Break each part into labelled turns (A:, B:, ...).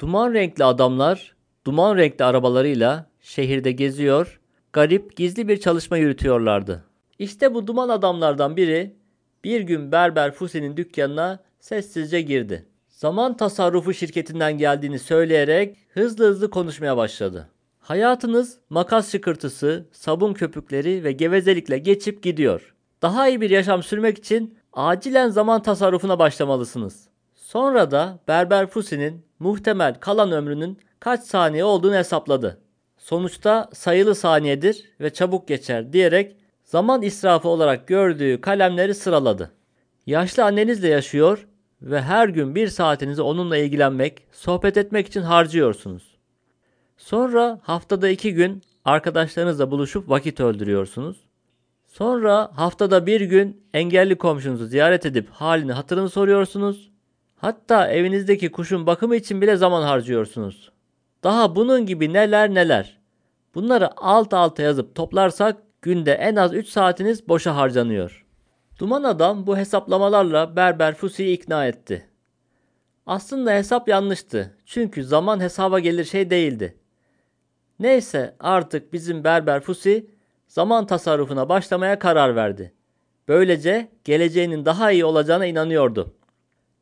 A: Duman renkli adamlar duman renkli arabalarıyla şehirde geziyor, garip gizli bir çalışma yürütüyorlardı. İşte bu duman adamlardan biri bir gün Berber Fusi'nin dükkanına sessizce girdi. Zaman tasarrufu şirketinden geldiğini söyleyerek hızlı hızlı konuşmaya başladı. Hayatınız makas şıkırtısı, sabun köpükleri ve gevezelikle geçip gidiyor. Daha iyi bir yaşam sürmek için acilen zaman tasarrufuna başlamalısınız. Sonra da Berber Fusi'nin muhtemel kalan ömrünün kaç saniye olduğunu hesapladı. Sonuçta sayılı saniyedir ve çabuk geçer diyerek zaman israfı olarak gördüğü kalemleri sıraladı. Yaşlı annenizle yaşıyor ve her gün bir saatinizi onunla ilgilenmek, sohbet etmek için harcıyorsunuz. Sonra haftada iki gün arkadaşlarınızla buluşup vakit öldürüyorsunuz. Sonra haftada bir gün engelli komşunuzu ziyaret edip halini hatırını soruyorsunuz. Hatta evinizdeki kuşun bakımı için bile zaman harcıyorsunuz. Daha bunun gibi neler neler. Bunları alt alta yazıp toplarsak günde en az 3 saatiniz boşa harcanıyor. Duman adam bu hesaplamalarla Berber Fusi'yi ikna etti. Aslında hesap yanlıştı. Çünkü zaman hesaba gelir şey değildi. Neyse artık bizim Berber Fusi zaman tasarrufuna başlamaya karar verdi. Böylece geleceğinin daha iyi olacağına inanıyordu.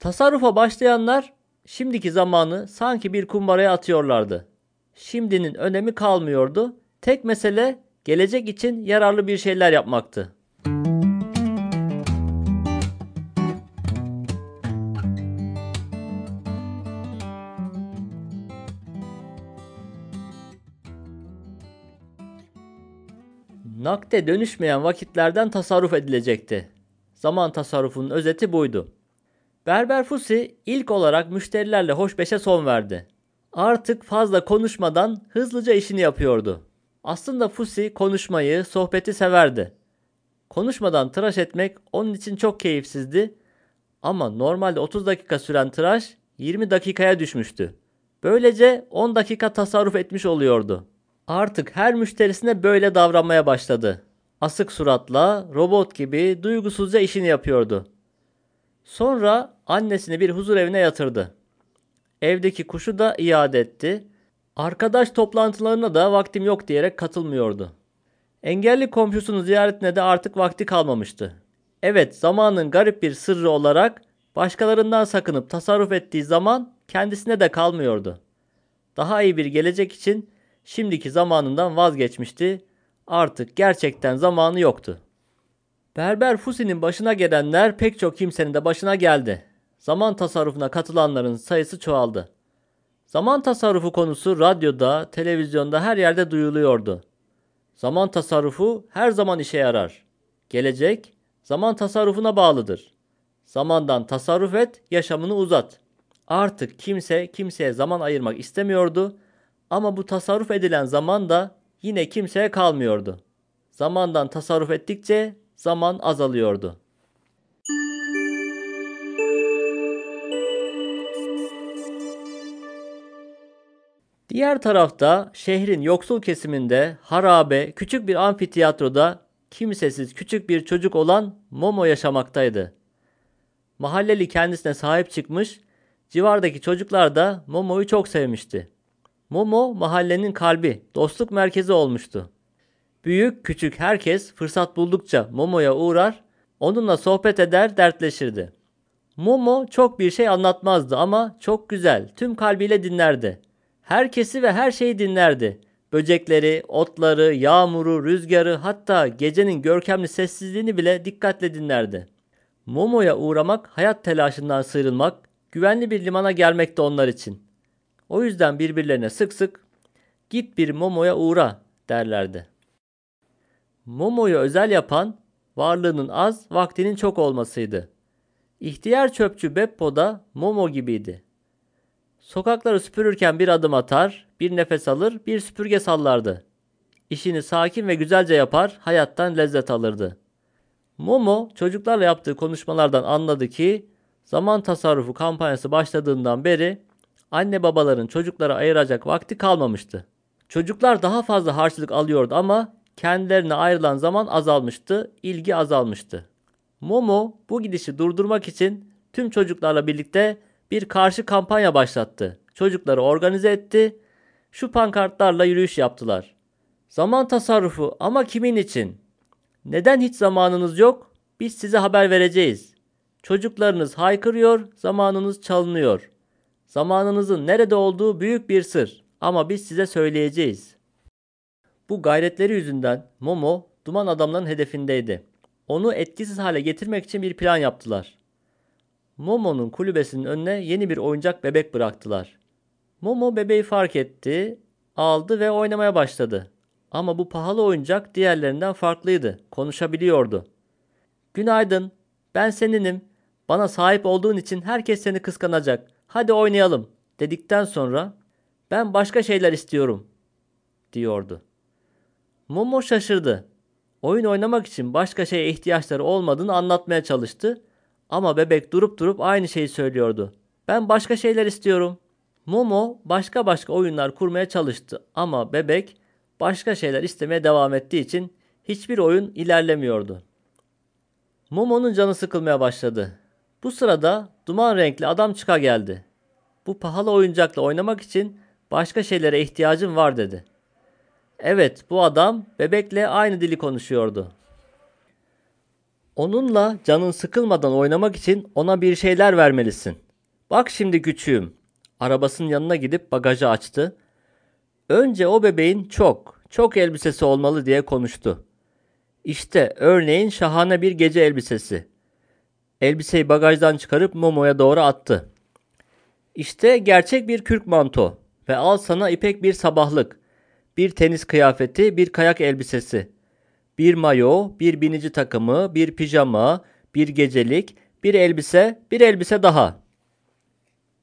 A: Tasarrufa başlayanlar şimdiki zamanı sanki bir kumbaraya atıyorlardı. Şimdinin önemi kalmıyordu. Tek mesele gelecek için yararlı bir şeyler yapmaktı. Nakde dönüşmeyen vakitlerden tasarruf edilecekti. Zaman tasarrufunun özeti buydu. Berber Fusi ilk olarak müşterilerle hoşbeşe son verdi. Artık fazla konuşmadan hızlıca işini yapıyordu. Aslında Fusi konuşmayı, sohbeti severdi. Konuşmadan tıraş etmek onun için çok keyifsizdi ama normalde 30 dakika süren tıraş 20 dakikaya düşmüştü. Böylece 10 dakika tasarruf etmiş oluyordu. Artık her müşterisine böyle davranmaya başladı. Asık suratla, robot gibi duygusuzca işini yapıyordu. Sonra annesini bir huzur evine yatırdı. Evdeki kuşu da iade etti. Arkadaş toplantılarına da vaktim yok diyerek katılmıyordu. Engelli komşusunun ziyaretine de artık vakti kalmamıştı. Evet zamanın garip bir sırrı olarak başkalarından sakınıp tasarruf ettiği zaman kendisine de kalmıyordu. Daha iyi bir gelecek için şimdiki zamanından vazgeçmişti. Artık gerçekten zamanı yoktu. Berber Fusi'nin başına gelenler pek çok kimsenin de başına geldi. Zaman tasarrufuna katılanların sayısı çoğaldı. Zaman tasarrufu konusu radyoda, televizyonda her yerde duyuluyordu. Zaman tasarrufu her zaman işe yarar. Gelecek zaman tasarrufuna bağlıdır. Zamandan tasarruf et, yaşamını uzat. Artık kimse kimseye zaman ayırmak istemiyordu ama bu tasarruf edilen zaman da yine kimseye kalmıyordu. Zamandan tasarruf ettikçe zaman azalıyordu. Diğer tarafta şehrin yoksul kesiminde harabe küçük bir amfiteyatroda kimsesiz küçük bir çocuk olan Momo yaşamaktaydı. Mahalleli kendisine sahip çıkmış, civardaki çocuklar da Momo'yu çok sevmişti. Momo mahallenin kalbi, dostluk merkezi olmuştu. Büyük küçük herkes fırsat buldukça Momo'ya uğrar, onunla sohbet eder, dertleşirdi. Momo çok bir şey anlatmazdı ama çok güzel, tüm kalbiyle dinlerdi. Herkesi ve her şeyi dinlerdi. Böcekleri, otları, yağmuru, rüzgarı hatta gecenin görkemli sessizliğini bile dikkatle dinlerdi. Momo'ya uğramak hayat telaşından sıyrılmak, güvenli bir limana gelmekti onlar için. O yüzden birbirlerine sık sık git bir Momo'ya uğra derlerdi. Momo'yu özel yapan varlığının az, vaktinin çok olmasıydı. İhtiyar çöpçü Beppo da Momo gibiydi. Sokakları süpürürken bir adım atar, bir nefes alır, bir süpürge sallardı. İşini sakin ve güzelce yapar, hayattan lezzet alırdı. Momo çocuklarla yaptığı konuşmalardan anladı ki zaman tasarrufu kampanyası başladığından beri anne babaların çocuklara ayıracak vakti kalmamıştı. Çocuklar daha fazla harçlık alıyordu ama kendilerine ayrılan zaman azalmıştı, ilgi azalmıştı. Momo bu gidişi durdurmak için tüm çocuklarla birlikte bir karşı kampanya başlattı. çocukları organize etti. Şu pankartlarla yürüyüş yaptılar. Zaman tasarrufu ama kimin için? Neden hiç zamanınız yok? Biz size haber vereceğiz. Çocuklarınız haykırıyor, zamanınız çalınıyor. Zamanınızın nerede olduğu büyük bir sır ama biz size söyleyeceğiz. Bu gayretleri yüzünden Momo duman adamların hedefindeydi. Onu etkisiz hale getirmek için bir plan yaptılar. Momo'nun kulübesinin önüne yeni bir oyuncak bebek bıraktılar. Momo bebeği fark etti, aldı ve oynamaya başladı. Ama bu pahalı oyuncak diğerlerinden farklıydı. Konuşabiliyordu. Günaydın, ben seninim. Bana sahip olduğun için herkes seni kıskanacak. Hadi oynayalım dedikten sonra ben başka şeyler istiyorum diyordu. Momo şaşırdı. Oyun oynamak için başka şeye ihtiyaçları olmadığını anlatmaya çalıştı ama bebek durup durup aynı şeyi söylüyordu. Ben başka şeyler istiyorum. Momo başka başka oyunlar kurmaya çalıştı ama bebek başka şeyler istemeye devam ettiği için hiçbir oyun ilerlemiyordu. Momo'nun canı sıkılmaya başladı. Bu sırada duman renkli adam çıka geldi. Bu pahalı oyuncakla oynamak için başka şeylere ihtiyacım var dedi. Evet, bu adam bebekle aynı dili konuşuyordu. Onunla canın sıkılmadan oynamak için ona bir şeyler vermelisin. Bak şimdi küçüğüm. Arabasının yanına gidip bagajı açtı. Önce o bebeğin çok, çok elbisesi olmalı diye konuştu. İşte örneğin şahane bir gece elbisesi. Elbiseyi bagajdan çıkarıp Momo'ya doğru attı. İşte gerçek bir kürk manto ve al sana ipek bir sabahlık, bir tenis kıyafeti, bir kayak elbisesi, bir mayo, bir binici takımı, bir pijama, bir gecelik, bir elbise, bir elbise daha.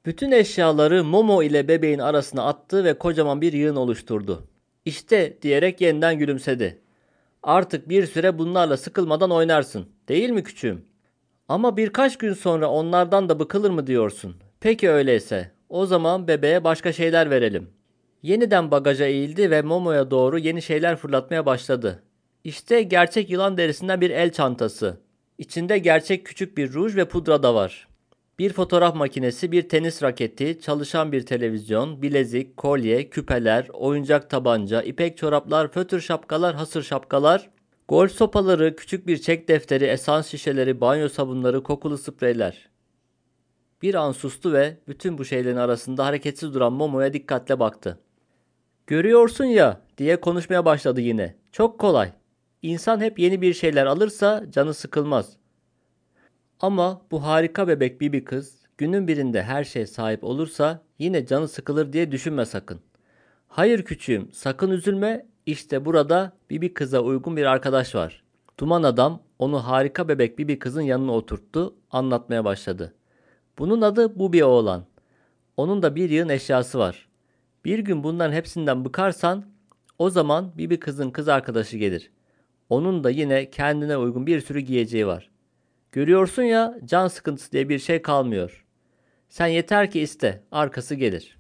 A: Bütün eşyaları Momo ile bebeğin arasına attı ve kocaman bir yığın oluşturdu. İşte diyerek yeniden gülümsedi. Artık bir süre bunlarla sıkılmadan oynarsın. Değil mi küçüğüm? Ama birkaç gün sonra onlardan da bıkılır mı diyorsun? Peki öyleyse. O zaman bebeğe başka şeyler verelim. Yeniden bagaja eğildi ve Momo'ya doğru yeni şeyler fırlatmaya başladı. İşte gerçek yılan derisinden bir el çantası. İçinde gerçek küçük bir ruj ve pudra da var. Bir fotoğraf makinesi, bir tenis raketi, çalışan bir televizyon, bilezik, kolye, küpeler, oyuncak tabanca, ipek çoraplar, fötür şapkalar, hasır şapkalar, golf sopaları, küçük bir çek defteri, esans şişeleri, banyo sabunları, kokulu spreyler. Bir an sustu ve bütün bu şeylerin arasında hareketsiz duran Momo'ya dikkatle baktı. Görüyorsun ya diye konuşmaya başladı yine. Çok kolay. İnsan hep yeni bir şeyler alırsa canı sıkılmaz. Ama bu harika bebek Bibi kız günün birinde her şeye sahip olursa yine canı sıkılır diye düşünme sakın. Hayır küçüğüm sakın üzülme işte burada Bibi kıza uygun bir arkadaş var. Duman adam onu harika bebek Bibi kızın yanına oturttu anlatmaya başladı. Bunun adı Bubi oğlan. Onun da bir yığın eşyası var. Bir gün bunların hepsinden bıkarsan o zaman Bibi kızın kız arkadaşı gelir. Onun da yine kendine uygun bir sürü giyeceği var. Görüyorsun ya can sıkıntısı diye bir şey kalmıyor. Sen yeter ki iste, arkası gelir.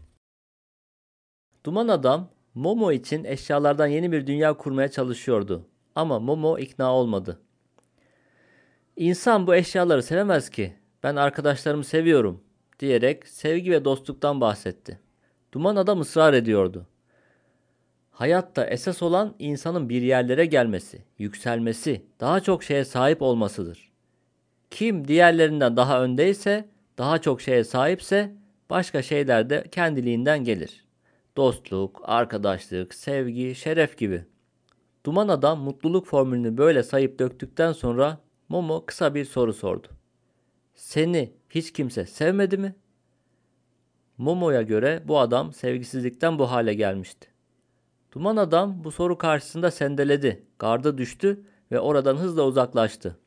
A: Duman adam Momo için eşyalardan yeni bir dünya kurmaya çalışıyordu. Ama Momo ikna olmadı. İnsan bu eşyaları sevemez ki. Ben arkadaşlarımı seviyorum diyerek sevgi ve dostluktan bahsetti. Duman adam ısrar ediyordu. Hayatta esas olan insanın bir yerlere gelmesi, yükselmesi, daha çok şeye sahip olmasıdır. Kim diğerlerinden daha öndeyse, daha çok şeye sahipse başka şeyler de kendiliğinden gelir. Dostluk, arkadaşlık, sevgi, şeref gibi. Duman adam mutluluk formülünü böyle sayıp döktükten sonra Momo kısa bir soru sordu. Seni hiç kimse sevmedi mi? Momo'ya göre bu adam sevgisizlikten bu hale gelmişti. Duman adam bu soru karşısında sendeledi, garda düştü ve oradan hızla uzaklaştı.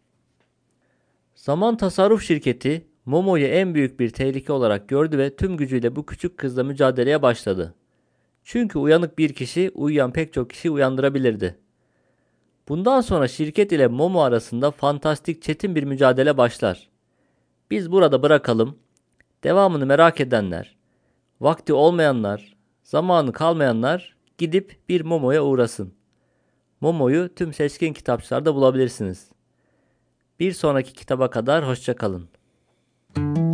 A: Zaman tasarruf şirketi Momo'yu en büyük bir tehlike olarak gördü ve tüm gücüyle bu küçük kızla mücadeleye başladı. Çünkü uyanık bir kişi uyuyan pek çok kişi uyandırabilirdi. Bundan sonra şirket ile Momo arasında fantastik çetin bir mücadele başlar. Biz burada bırakalım. Devamını merak edenler, vakti olmayanlar, zamanı kalmayanlar gidip bir Momo'ya uğrasın. Momo'yu tüm seçkin kitapçılarda bulabilirsiniz. Bir sonraki kitaba kadar hoşçakalın. kalın.